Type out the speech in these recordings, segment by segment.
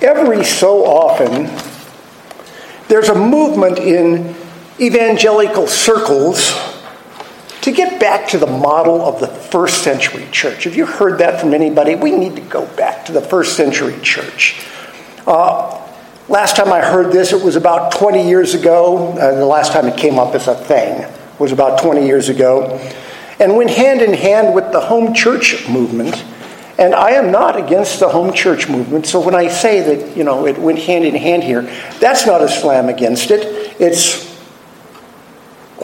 every so often, there's a movement in evangelical circles to get back to the model of the first century church. Have you heard that from anybody? We need to go back to the first century church. Uh, last time I heard this, it was about 20 years ago. Uh, the last time it came up as a thing was about 20 years ago. And went hand in hand with the home church movement. And I am not against the home church movement, so when I say that, you know, it went hand in hand here, that's not a slam against it. It's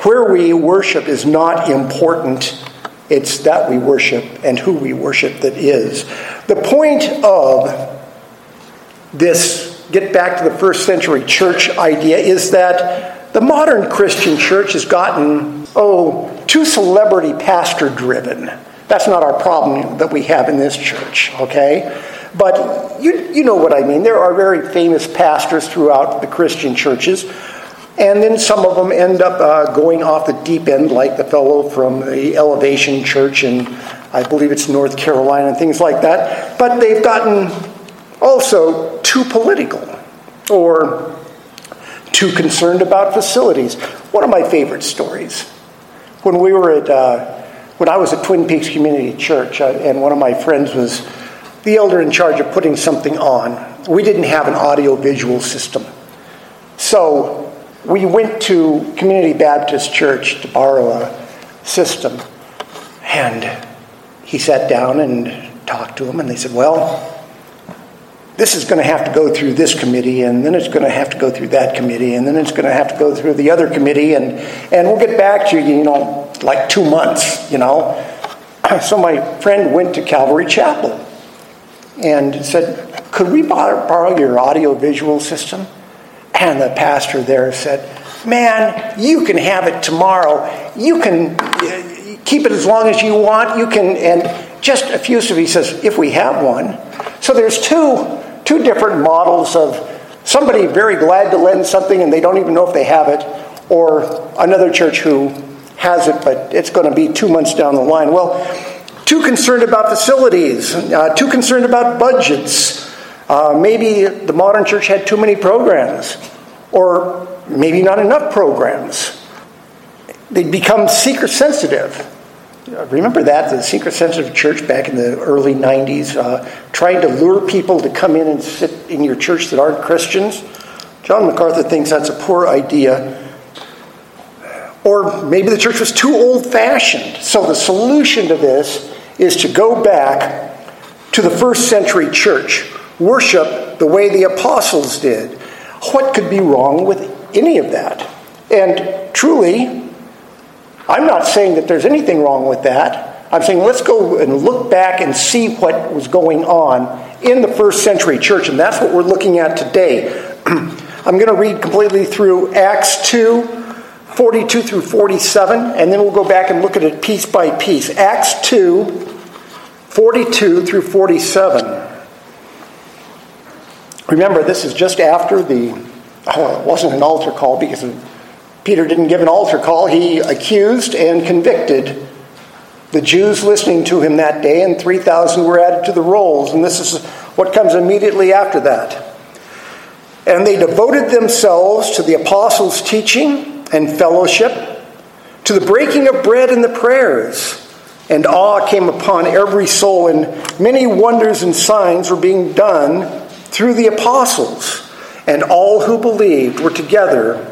where we worship is not important. It's that we worship and who we worship that is. The point of this get back to the first century church idea is that the modern Christian church has gotten, oh, too celebrity pastor driven. That's not our problem that we have in this church, okay? But you, you know what I mean. There are very famous pastors throughout the Christian churches, and then some of them end up uh, going off the deep end, like the fellow from the Elevation Church in, I believe it's North Carolina, and things like that. But they've gotten also too political or too concerned about facilities. One of my favorite stories when we were at uh, when I was at Twin Peaks Community Church, and one of my friends was the elder in charge of putting something on, we didn't have an audio visual system. So we went to Community Baptist Church to borrow a system. And he sat down and talked to them, and they said, Well, this is going to have to go through this committee, and then it's going to have to go through that committee, and then it's going to have to go through the other committee, and, and we'll get back to you, you know, like two months, you know. So my friend went to Calvary Chapel and said, Could we borrow your audio visual system? And the pastor there said, Man, you can have it tomorrow. You can uh, keep it as long as you want. You can, and just effusive, he says, if we have one. So there's two, two different models of somebody very glad to lend something and they don't even know if they have it, or another church who has it, but it's going to be two months down the line. Well, too concerned about facilities, uh, too concerned about budgets. Uh, maybe the modern church had too many programs, or maybe not enough programs. They become seeker sensitive. Remember that, the seeker sensitive church back in the early 90s, uh, trying to lure people to come in and sit in your church that aren't Christians? John MacArthur thinks that's a poor idea. Or maybe the church was too old fashioned. So the solution to this is to go back to the first century church, worship the way the apostles did. What could be wrong with any of that? And truly, I'm not saying that there's anything wrong with that. I'm saying let's go and look back and see what was going on in the first century church, and that's what we're looking at today. I'm going to read completely through Acts 2, 42 through 47, and then we'll go back and look at it piece by piece. Acts 2, 42 through 47. Remember, this is just after the, oh, it wasn't an altar call because Peter didn't give an altar call. He accused and convicted the Jews listening to him that day, and 3,000 were added to the rolls. And this is what comes immediately after that. And they devoted themselves to the apostles' teaching and fellowship, to the breaking of bread and the prayers. And awe came upon every soul, and many wonders and signs were being done through the apostles. And all who believed were together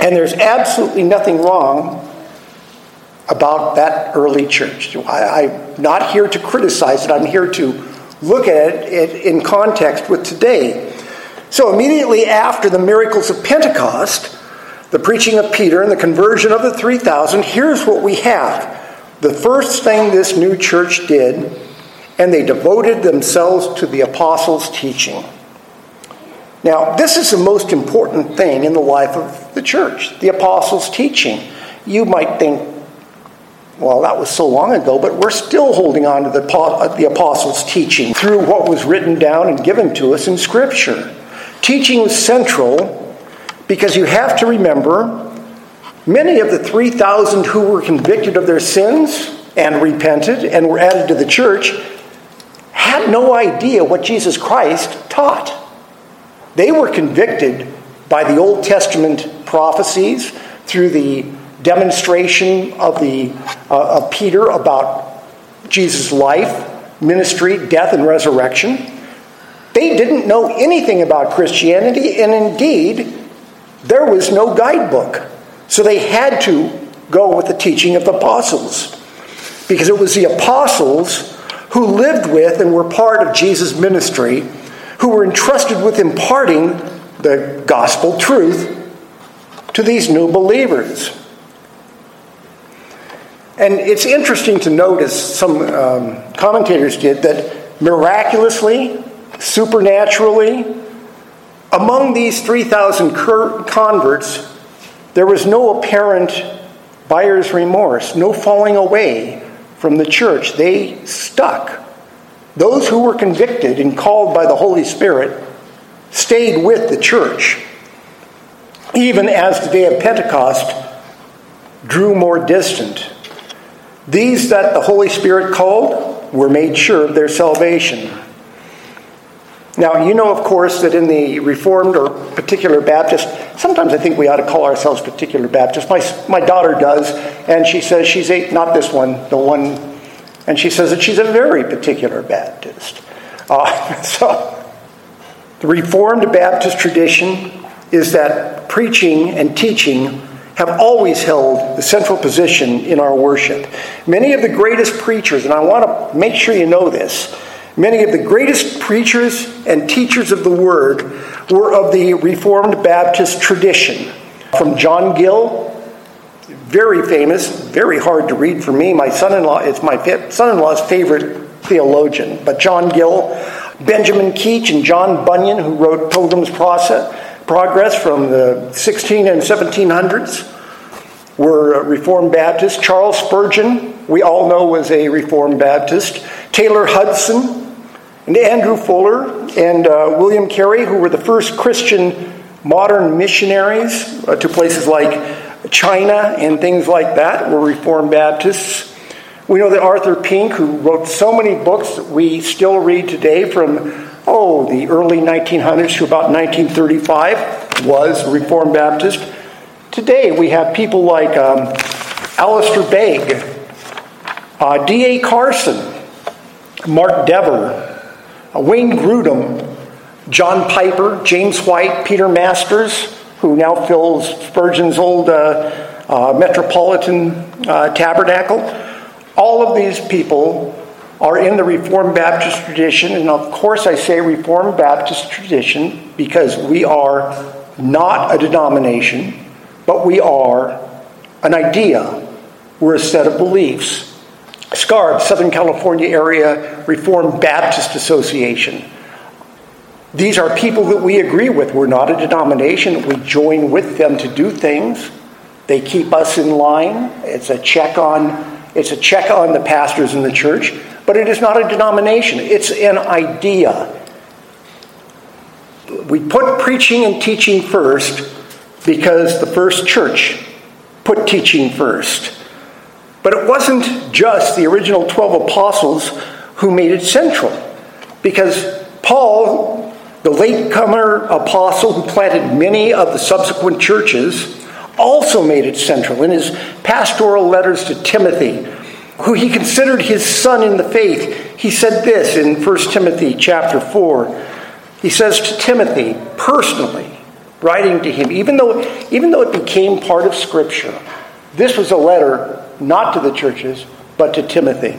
And there's absolutely nothing wrong about that early church. I, am not here to criticize it, I'm here to look at it in context with today. So, immediately after the miracles of Pentecost, the preaching of Peter, and the conversion of the 3,000, here's what we have. The first thing this new church did, and they devoted themselves to the apostles' teaching. Now, this is the most important thing in the life of the church the apostles' teaching. You might think, well, that was so long ago, but we're still holding on to the, uh, the apostles' teaching through what was written down and given to us in Scripture. Teaching was central because you have to remember many of the 3,000 who were convicted of their sins and repented and were added to the church had no idea what Jesus Christ taught. They were convicted by the Old Testament prophecies through the demonstration of, the, uh, of Peter about Jesus' life, ministry, death, and resurrection. They didn't know anything about Christianity, and indeed, there was no guidebook. So they had to go with the teaching of the apostles. Because it was the apostles who lived with and were part of Jesus' ministry who were entrusted with imparting the gospel truth to these new believers. And it's interesting to notice, some um, commentators did, that miraculously, supernaturally, among these 3,000 converts, there was no apparent buyer's remorse, no falling away from the church. They stuck. Those who were convicted and called by the Holy Spirit stayed with the church, even as the day of Pentecost drew more distant. These that the Holy Spirit called were made sure of their salvation. Now, you know, of course, that in the Reformed or particular Baptist, sometimes I think we ought to call ourselves particular Baptist. My, my daughter does, and she says she's a, not this one, the one and she says that she's a very particular Baptist. Uh, so, the Reformed Baptist tradition is that preaching and teaching have always held the central position in our worship. Many of the greatest preachers, and I want to make sure you know this, many of the greatest preachers and teachers of the Word were of the Reformed Baptist tradition. From John Gill very famous, very hard to read for me. My son-in-law, it's my son-in-law's favorite theologian, but John Gill, Benjamin Keach, and John Bunyan, who wrote Pilgrim's Progress from the 16 and 1700s, were Reformed Baptists. Charles Spurgeon, we all know, was a Reformed Baptist. Taylor Hudson, and Andrew Fuller, and uh, William Carey, who were the first Christian modern missionaries uh, to places like China and things like that were Reformed Baptists. We know that Arthur Pink, who wrote so many books that we still read today from, oh, the early 1900s to about 1935, was Reformed Baptist. Today we have people like um, Alistair Begg, uh, D.A. Carson, Mark Dever, uh, Wayne Grudem, John Piper, James White, Peter Masters, who now fills Spurgeon's old uh, uh, Metropolitan uh, Tabernacle. All of these people are in the Reformed Baptist tradition, and of course, I say Reformed Baptist tradition because we are not a denomination, but we are an idea. We're a set of beliefs. SCARB, Southern California Area Reformed Baptist Association. These are people that we agree with. We're not a denomination. We join with them to do things. They keep us in line. It's a check on it's a check on the pastors in the church, but it is not a denomination. It's an idea. We put preaching and teaching first because the first church put teaching first. But it wasn't just the original 12 apostles who made it central. Because Paul the latecomer apostle who planted many of the subsequent churches also made it central in his pastoral letters to Timothy, who he considered his son in the faith. He said this in 1 Timothy chapter 4. He says to Timothy personally, writing to him, even though, even though it became part of Scripture, this was a letter not to the churches, but to Timothy.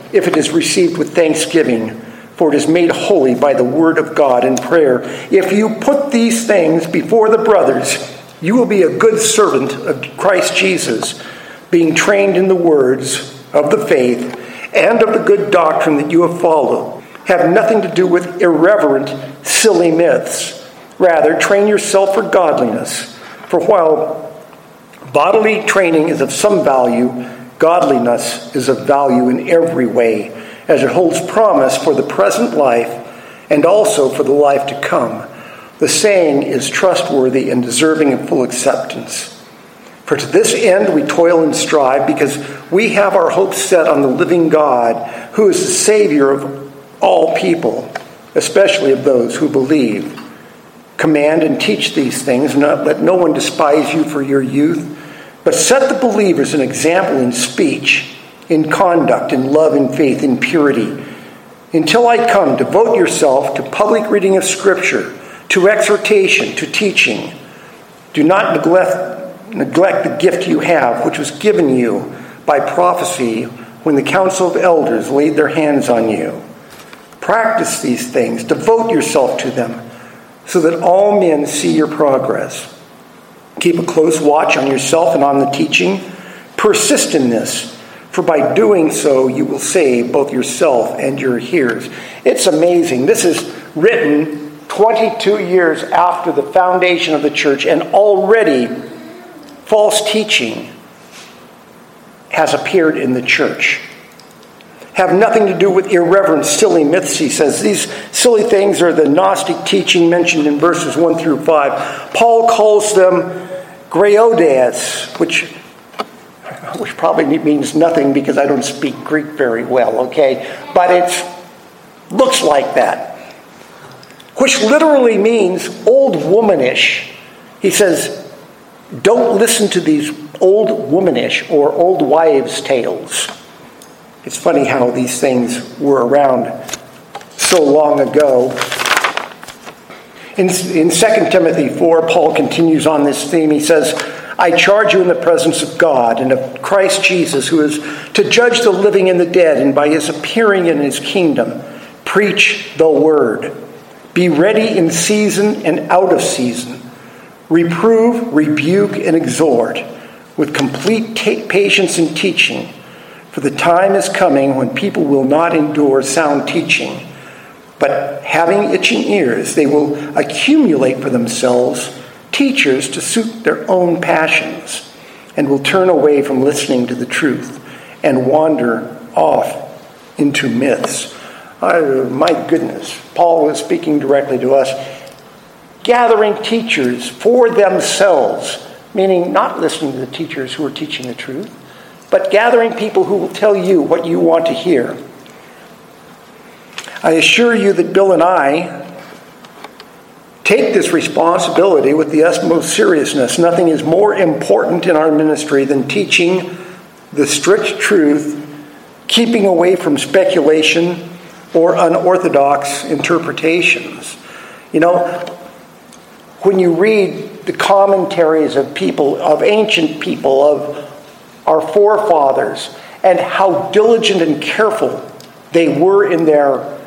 if it is received with thanksgiving, for it is made holy by the word of God and prayer. If you put these things before the brothers, you will be a good servant of Christ Jesus, being trained in the words of the faith and of the good doctrine that you have followed. Have nothing to do with irreverent, silly myths Rather, train yourself for godliness. For while bodily training is of some value, godliness is of value in every way, as it holds promise for the present life and also for the life to come. The saying is trustworthy and deserving of full acceptance. For to this end we toil and strive, because we have our hopes set on the living God, who is the Savior of all people, especially of those who believe. Command and teach these things, not let no one despise you for your youth, but set the believers an example in speech, in conduct, in love, in faith, in purity. Until I come, devote yourself to public reading of Scripture, to exhortation, to teaching. Do not neglect, neglect the gift you have, which was given you by prophecy when the council of elders laid their hands on you. Practice these things, devote yourself to them so that all men see your progress. Keep a close watch on yourself and on the teaching. Persist in this, for by doing so, you will save both yourself and your hearers. It's amazing. This is written 22 years after the foundation of the church, and already false teaching has appeared in the church have nothing to do with irreverent, silly myths, he says. These silly things are the Gnostic teaching mentioned in verses 1 through 5. Paul calls them graiodes, which, which probably means nothing because I don't speak Greek very well, okay? But it looks like that, which literally means old womanish. He says, don't listen to these old womanish or old wives' tales. It's funny how these things were around so long ago. In, in 2 Timothy 4, Paul continues on this theme. He says, I charge you in the presence of God and of Christ Jesus, who is to judge the living and the dead, and by his appearing in his kingdom, preach the word. Be ready in season and out of season. Reprove, rebuke, and exhort with complete patience and teaching. For the time is coming when people will not endure sound teaching, but having itching ears, they will accumulate for themselves teachers to suit their own passions, and will turn away from listening to the truth and wander off into myths. Oh, my goodness, Paul was speaking directly to us. Gathering teachers for themselves, meaning not listening to the teachers who are teaching the truth, but gathering people who will tell you what you want to hear. I assure you that Bill and I take this responsibility with the utmost seriousness. Nothing is more important in our ministry than teaching the strict truth, keeping away from speculation or unorthodox interpretations. You know, when you read the commentaries of people, of ancient people, of our forefathers, and how diligent and careful they were in their,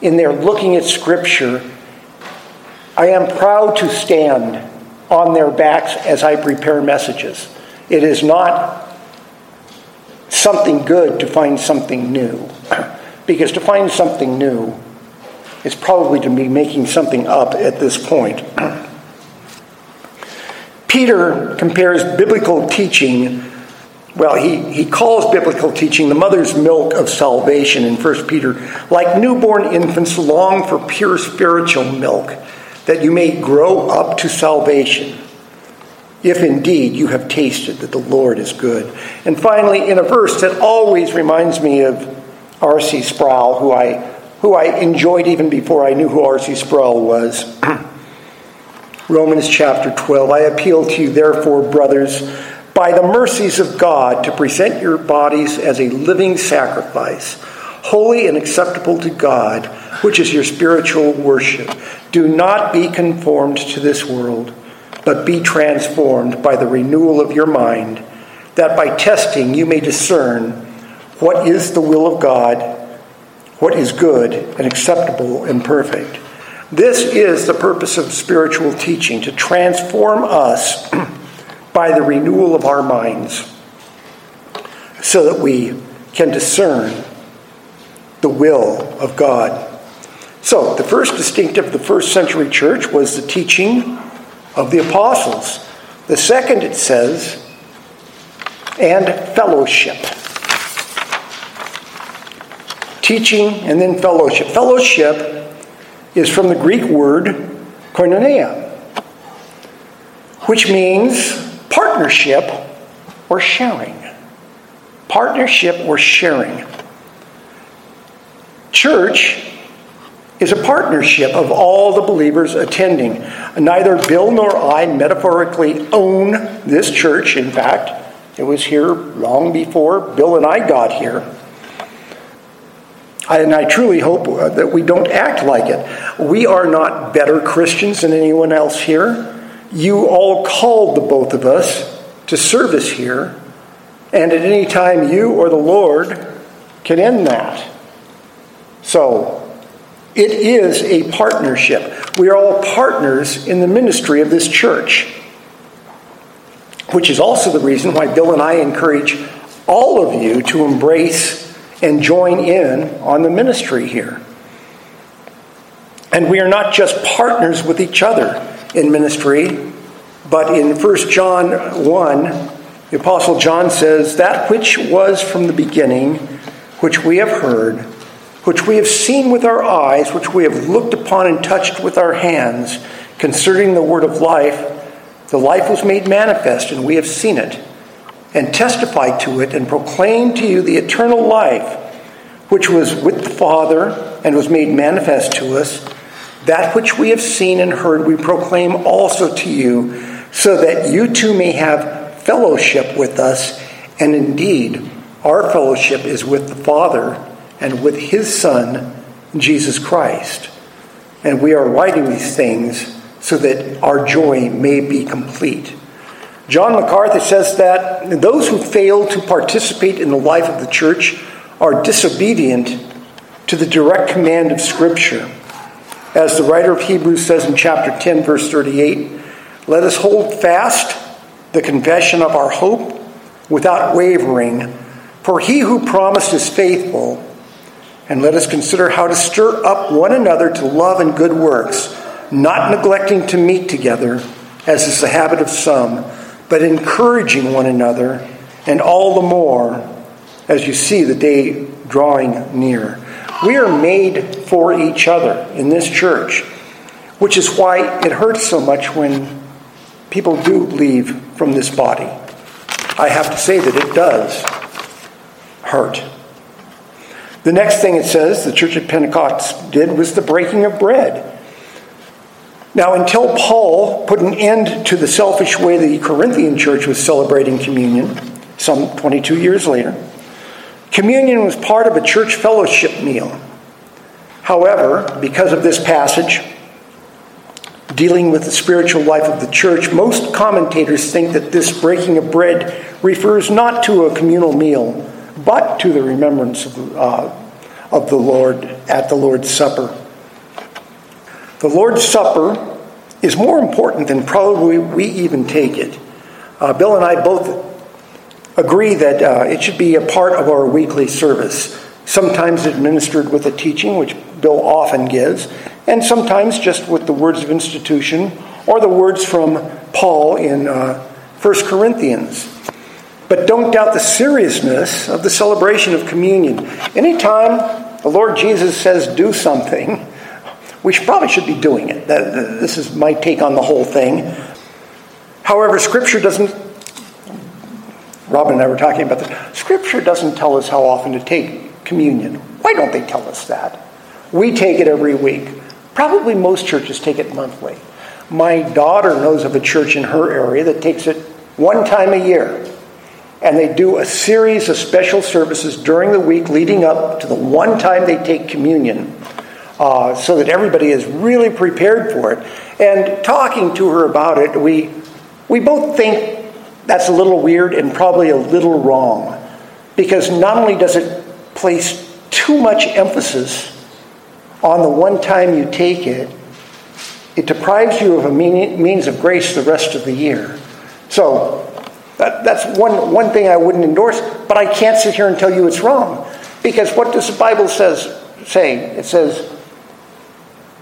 in their looking at Scripture, I am proud to stand on their backs as I prepare messages. It is not something good to find something new, because to find something new is probably to be making something up at this point. Peter compares biblical teaching well, he, he calls biblical teaching the mother's milk of salvation in 1 Peter. Like newborn infants, long for pure spiritual milk, that you may grow up to salvation, if indeed you have tasted that the Lord is good. And finally, in a verse that always reminds me of R.C. Sproul, who I, who I enjoyed even before I knew who R.C. Sproul was. Romans chapter 12. I appeal to you, therefore, brothers by the mercies of God to present your bodies as a living sacrifice, holy and acceptable to God, which is your spiritual worship. Do not be conformed to this world, but be transformed by the renewal of your mind, that by testing you may discern what is the will of God, what is good and acceptable and perfect. This is the purpose of spiritual teaching to transform us by the renewal of our minds so that we can discern the will of God. So, the first distinctive of the first century church was the teaching of the apostles. The second, it says, and fellowship. Teaching and then fellowship. Fellowship is from the Greek word koinonia, which means partnership or sharing. Partnership or sharing. Church is a partnership of all the believers attending. Neither Bill nor I metaphorically own this church. In fact, it was here long before Bill and I got here. And I truly hope uh, that we don't act like it. We are not better Christians than anyone else here. You all called the both of us to service here, and at any time you or the Lord can end that. So, it is a partnership. We are all partners in the ministry of this church, which is also the reason why Bill and I encourage all of you to embrace and join in on the ministry here. And we are not just partners with each other in ministry, but in 1 John 1, the Apostle John says, That which was from the beginning, which we have heard, which we have seen with our eyes, which we have looked upon and touched with our hands, concerning the word of life, the life was made manifest, and we have seen it, and testified to it, and proclaimed to you the eternal life, which was with the Father, and was made manifest to us. That which we have seen and heard, we proclaim also to you, so that you too may have fellowship with us, and indeed, our fellowship is with the Father and with his Son, Jesus Christ. And we are writing these things so that our joy may be complete. John MacArthur says that those who fail to participate in the life of the church are disobedient to the direct command of Scripture. As the writer of Hebrews says in chapter 10, verse 38, let us hold fast the confession of our hope without wavering, for he who promised is faithful. And let us consider how to stir up one another to love and good works, not neglecting to meet together, as is the habit of some, but encouraging one another, and all the more as you see the day drawing near. We are made for each other in this church, which is why it hurts so much when people do leave from this body. I have to say that it does hurt. The next thing it says the church at Pentecost did was the breaking of bread. Now, until Paul put an end to the selfish way the Corinthian church was celebrating communion, some 22 years later, communion was part of a church fellowship meal. However, because of this passage, dealing with the spiritual life of the church, most commentators think that this breaking of bread refers not to a communal meal, but to the remembrance of, uh, of the Lord at the Lord's Supper. The Lord's Supper is more important than probably we even take it. Uh, Bill and I both agree that uh, it should be a part of our weekly service, sometimes administered with a teaching, which Bill often gives, and sometimes just with the words of institution or the words from Paul in uh, 1 Corinthians. But don't doubt the seriousness of the celebration of communion. Anytime the Lord Jesus says, do something, we should, probably should be doing it. This is my take on the whole thing. However, Scripture doesn't, Robin and I were talking about this, Scripture doesn't tell us how often to take communion. Why don't they tell us that? We take it every week. Probably most churches take it monthly. My daughter knows of a church in her area that takes it one time a year. and they do a series of special services during the week leading up to the one time they take communion uh, so that everybody is really prepared for it. And talking to her about it, we, we both think that's a little weird and probably a little wrong because not only does it place too much emphasis on the one time you take it, it deprives you of a means of grace the rest of the year. So that, that's one, one thing I wouldn't endorse, but I can't sit here and tell you it's wrong. Because what does the Bible says say? It says,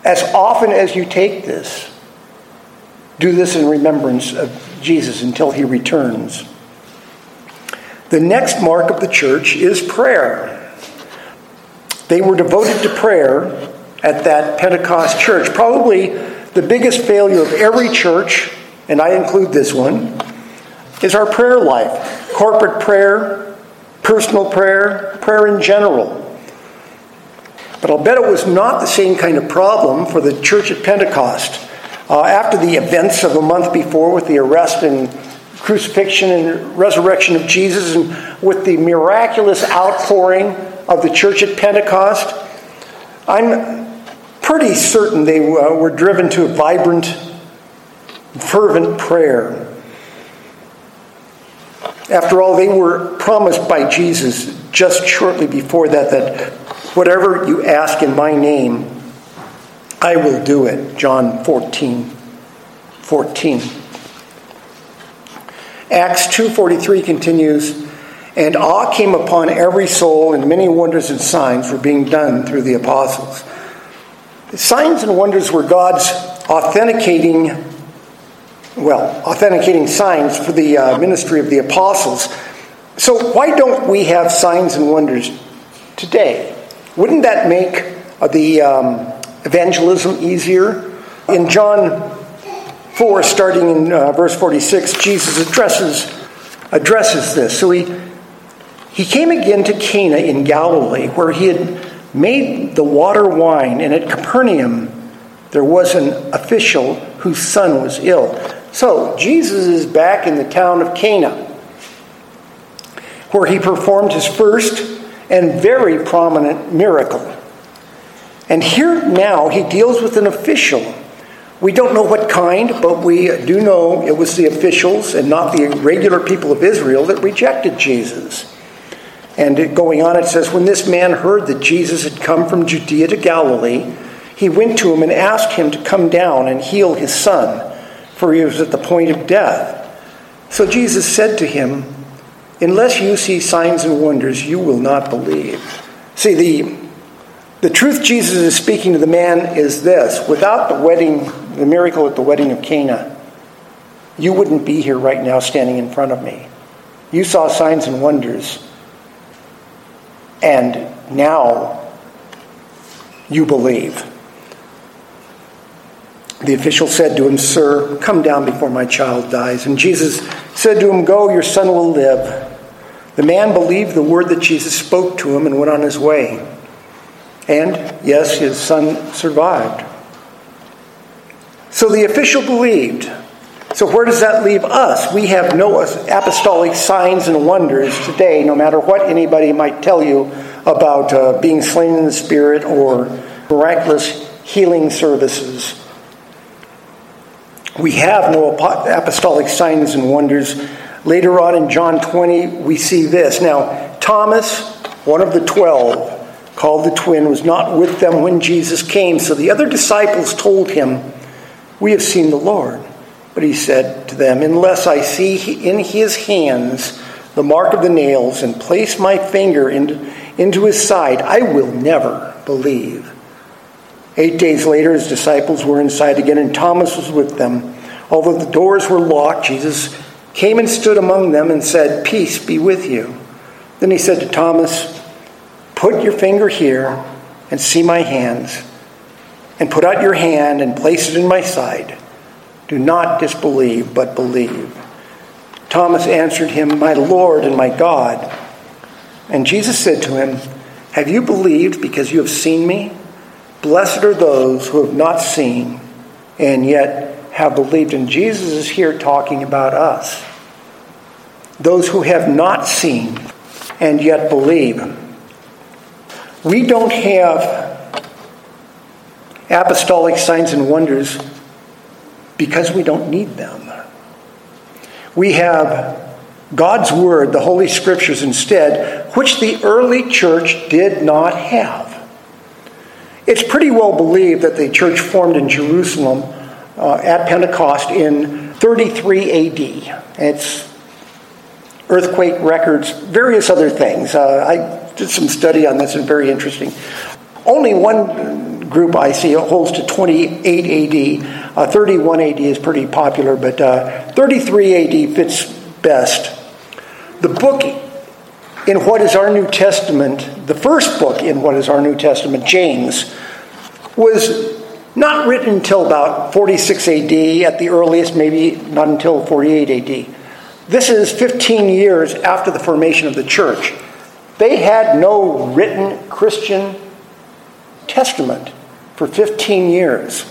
as often as you take this, do this in remembrance of Jesus until he returns. The next mark of the church is prayer. They were devoted to prayer at that Pentecost church. Probably the biggest failure of every church, and I include this one, is our prayer life corporate prayer, personal prayer, prayer in general. But I'll bet it was not the same kind of problem for the church at Pentecost. Uh, after the events of a month before, with the arrest and crucifixion and resurrection of Jesus, and with the miraculous outpouring of the church at Pentecost, I'm pretty certain they uh, were driven to a vibrant, fervent prayer. After all, they were promised by Jesus just shortly before that that whatever you ask in my name, I will do it. John 14. 14. Acts 2:43 continues, and awe came upon every soul, and many wonders and signs were being done through the apostles. The signs and wonders were God's authenticating well, authenticating signs for the uh, ministry of the apostles. So, why don't we have signs and wonders today? Wouldn't that make the um, evangelism easier? In John 4, starting in uh, verse 46, Jesus addresses, addresses this. So, he, he came again to Cana in Galilee, where he had made the water wine, and at Capernaum there was an official whose son was ill. So, Jesus is back in the town of Cana, where he performed his first and very prominent miracle. And here now he deals with an official. We don't know what kind, but we do know it was the officials and not the regular people of Israel that rejected Jesus. And going on, it says, When this man heard that Jesus had come from Judea to Galilee, he went to him and asked him to come down and heal his son for he was at the point of death. So Jesus said to him, Unless you see signs and wonders, you will not believe. See, the, the truth Jesus is speaking to the man is this without the wedding, the miracle at the wedding of Cana, you wouldn't be here right now standing in front of me. You saw signs and wonders, and now you believe. The official said to him, Sir, come down before my child dies. And Jesus said to him, Go, your son will live. The man believed the word that Jesus spoke to him and went on his way. And, yes, his son survived. So the official believed. So, where does that leave us? We have no apostolic signs and wonders today, no matter what anybody might tell you about uh, being slain in the Spirit or miraculous healing services. We have no apostolic signs and wonders. Later on in John 20, we see this. Now, Thomas, one of the twelve, called the twin, was not with them when Jesus came. So the other disciples told him, We have seen the Lord. But he said to them, Unless I see in his hands the mark of the nails and place my finger into, into his side, I will never believe. Eight days later, his disciples were inside again, and Thomas was with them. Although the doors were locked, Jesus came and stood among them and said, Peace be with you. Then he said to Thomas, Put your finger here and see my hands, and put out your hand and place it in my side. Do not disbelieve, but believe. Thomas answered him, My Lord and my God. And Jesus said to him, Have you believed because you have seen me? Blessed are those who have not seen and yet have believed. And Jesus is here talking about us. those who have not seen and yet believe. We don't have apostolic signs and wonders because we don't need them. We have God's Word, the Holy Scriptures instead, which the early church did not have. It's pretty well believed that the church formed in Jerusalem uh, at Pentecost in 33 AD. It's earthquake records, various other things. Uh, I did some study on this and very interesting. Only one group I see holds to 28 AD. Uh, 31 AD is pretty popular, but uh, 33 AD fits best. The book in what is our New Testament, the first book in what is our New Testament, James, was not written until about 46 AD at the earliest, maybe not until 48 AD. This is 15 years after the formation of the church. They had no written Christian testament for 15 years.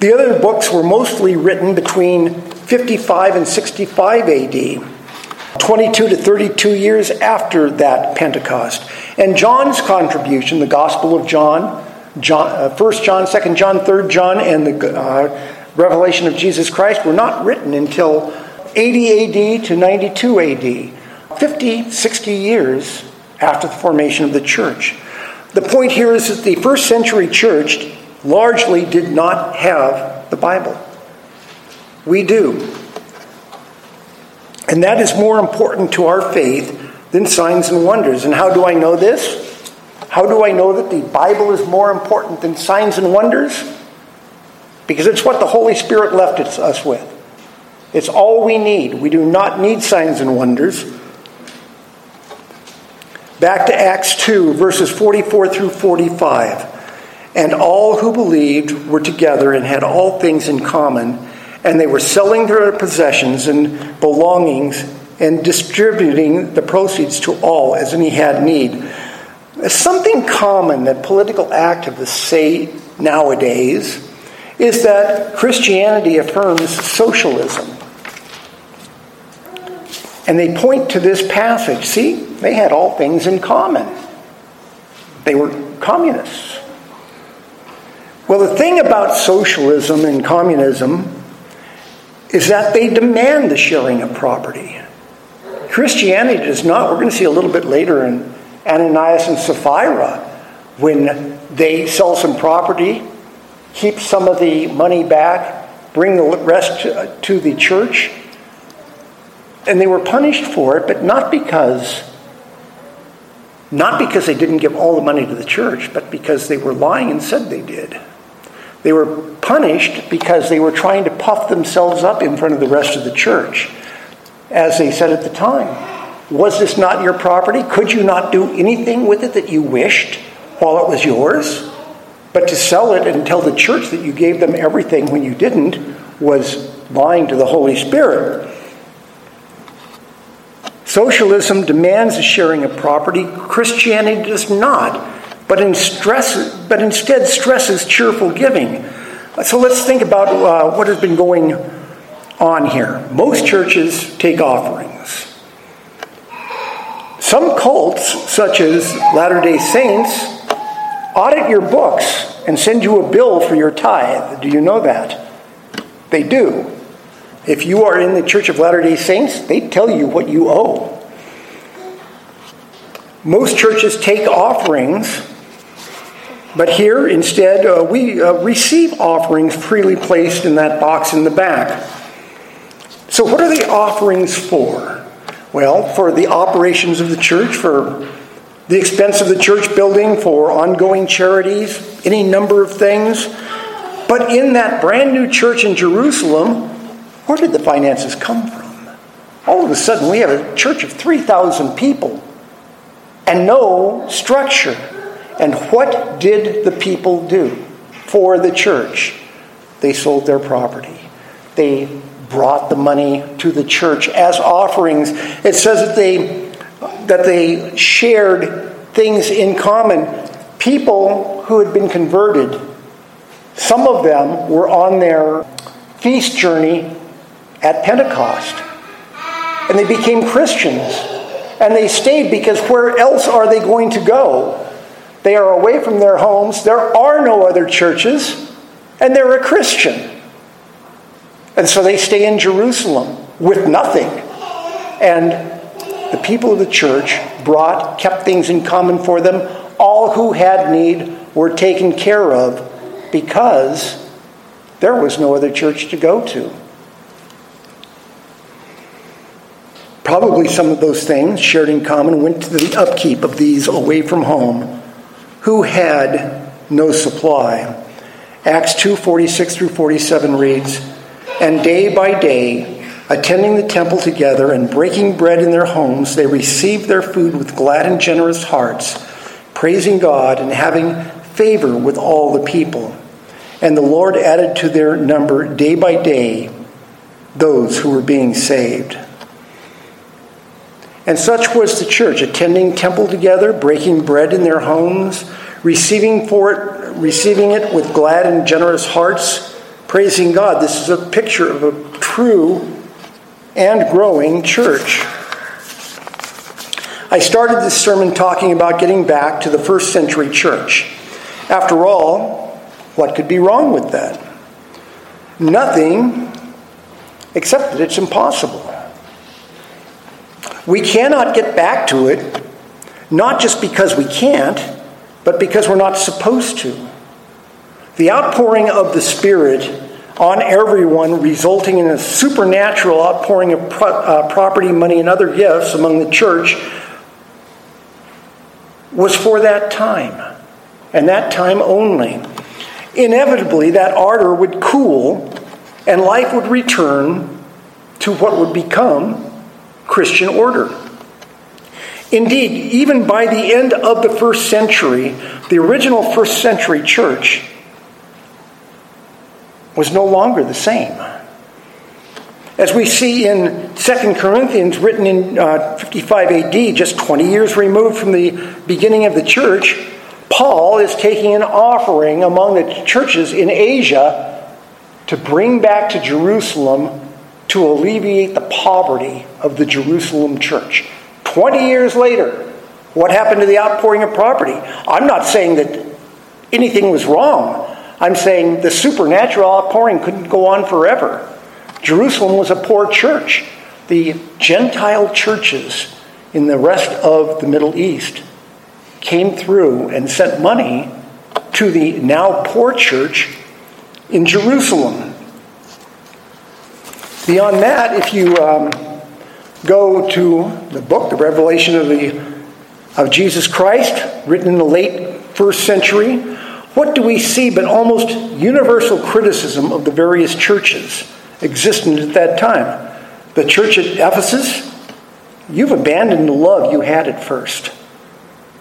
The other books were mostly written between 55 and 65 AD, 22 to 32 years after that Pentecost. And John's contribution, the Gospel of John, John uh, 1 John, 2 John, 3 John, and the uh, Revelation of Jesus Christ were not written until 80 AD to 92 AD, 50, 60 years after the formation of the church. The point here is that the first century church largely did not have the Bible. We do. And that is more important to our faith than signs and wonders. And how do I know this? How do I know that the Bible is more important than signs and wonders? Because it's what the Holy Spirit left us with. It's all we need. We do not need signs and wonders. Back to Acts 2, verses 44 through 45. And all who believed were together and had all things in common, and they were selling their possessions and belongings and distributing the proceeds to all as any had need. Something common that political activists say nowadays is that Christianity affirms socialism. And they point to this passage. See, they had all things in common. They were communists. Well, the thing about socialism and communism is that they demand the sharing of property. Christianity does not. We're going to see a little bit later in Ananias and Sapphira when they sell some property keep some of the money back, bring the rest to, the church. And they were punished for it, but not because not because they didn't give all the money to the church, but because they were lying and said they did. They were punished because they were trying to puff themselves up in front of the rest of the church. As they said at the time, was this not your property? Could you not do anything with it that you wished while it was yours? But to sell it and tell the church that you gave them everything when you didn't was lying to the Holy Spirit. Socialism demands the sharing of property. Christianity does not, but, in stress, but instead stresses cheerful giving. So let's think about uh, what has been going on here. Most churches take offerings. Some cults, such as Latter day Saints, audit your books and send you a bill for your tithe. Do you know that? They do. If you are in the Church of Latter day Saints, they tell you what you owe. Most churches take offerings, but here instead uh, we uh, receive offerings freely placed in that box in the back. So, what are the offerings for? Well, for the operations of the church, for the expense of the church building for ongoing charities, any number of things. But in that brand new church in Jerusalem, where did the finances come from? All of a sudden, we have a church of 3,000 people and no structure. And what did the people do for the church? They sold their property. They brought the money to the church as offerings. It says that they that they shared things in common. People who had been converted, some of them were on their feast journey at Pentecost. And they became Christians. And they stayed because where else are they going to go? They are away from their homes. There are no other churches. And they're a Christian. And so they stay in Jerusalem with nothing. And the people of the church brought, kept things in common for them. All who had need were taken care of because there was no other church to go to. Probably some of those things shared in common went to the upkeep of these away from home who had no supply. Acts 2:46 through 47 reads, And day by day, attending the temple together and breaking bread in their homes, they received their food with glad and generous hearts, praising God and having favor with all the people. And the Lord added to their number day by day those who were being saved. And such was the church, attending temple together, breaking bread in their homes, receiving for it, receiving it with glad and generous hearts, praising God. This is a picture of a true and growing church. I started this sermon talking about getting back to the first century church. After all, what could be wrong with that? Nothing, except that it's impossible. We cannot get back to it, not just because we can't, but because we're not supposed to. The outpouring of the Spirit on everyone, resulting in a supernatural outpouring of pro- uh, property, money, and other gifts among the church, was for that time, and that time only inevitably that ardor would cool and life would return to what would become Christian order. Indeed, even by the end of the first century, the original first century church was no longer the same. As we see in 2 Corinthians, written in uh, 55 AD, just 20 years removed from the beginning of the church, Paul is taking an offering among the churches in Asia to bring back to Jerusalem to alleviate the poverty of the Jerusalem church. 20 years later, what happened to the outpouring of property? I'm not saying that anything was wrong. I'm saying the supernatural outpouring couldn't go on forever. Jerusalem was a poor church. The Gentile churches in the rest of the Middle East came through and sent money to the now poor church in Jerusalem. Beyond that, if you um, go to the book, the Revelation of, the, of Jesus Christ, written in the late first century, what do we see but almost universal criticism of the various churches existent at that time? The church at Ephesus, you've abandoned the love you had at first.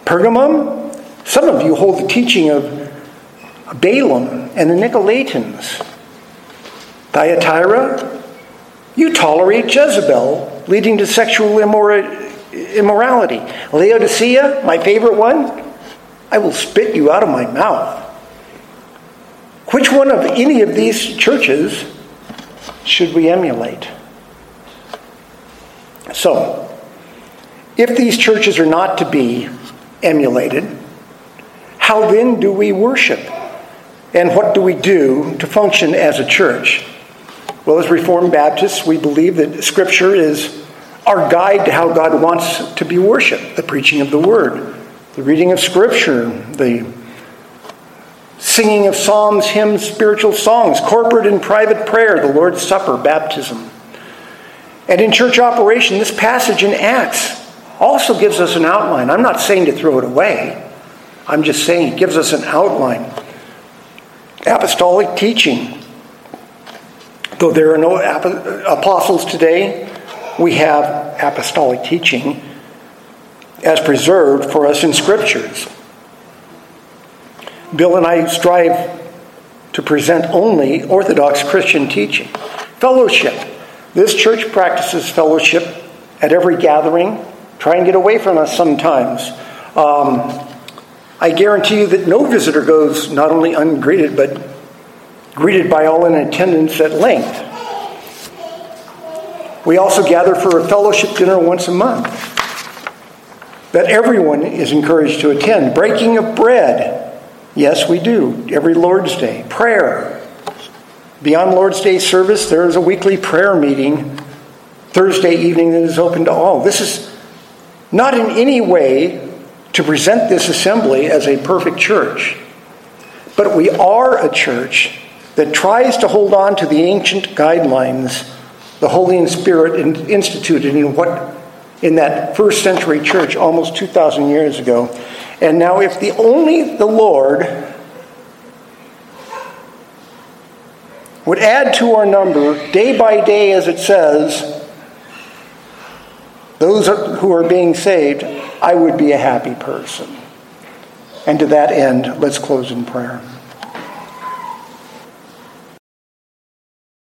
Pergamum, some of you hold the teaching of Balaam and the Nicolaitans. Thyatira, you tolerate Jezebel, leading to sexual immorality. Laodicea, my favorite one, I will spit you out of my mouth. Which one of any of these churches should we emulate? So, if these churches are not to be emulated, how then do we worship? And what do we do to function as a church? Well, as Reformed Baptists, we believe that Scripture is our guide to how God wants to be worshiped the preaching of the Word, the reading of Scripture, the singing of psalms, hymns, spiritual songs, corporate and private prayer, the Lord's Supper, baptism. And in church operation, this passage in Acts also gives us an outline. I'm not saying to throw it away, I'm just saying it gives us an outline. Apostolic teaching. Though there are no apostles today, we have apostolic teaching as preserved for us in scriptures. Bill and I strive to present only Orthodox Christian teaching. Fellowship. This church practices fellowship at every gathering, try and get away from us sometimes. Um, I guarantee you that no visitor goes not only ungreeted, but greeted by all in attendance at length. We also gather for a fellowship dinner once a month that everyone is encouraged to attend. Breaking of bread. Yes, we do. Every Lord's Day. Prayer. Beyond Lord's Day service, there is a weekly prayer meeting Thursday evening that is open to all. This is not in any way to present this assembly as a perfect church, but we are a church that tries to hold on to the ancient guidelines the Holy Spirit instituted in what in that first century church almost 2,000 years ago. And now, if the only the Lord would add to our number day by day, as it says, those who are being saved, I would be a happy person. And to that end, let's close in prayer.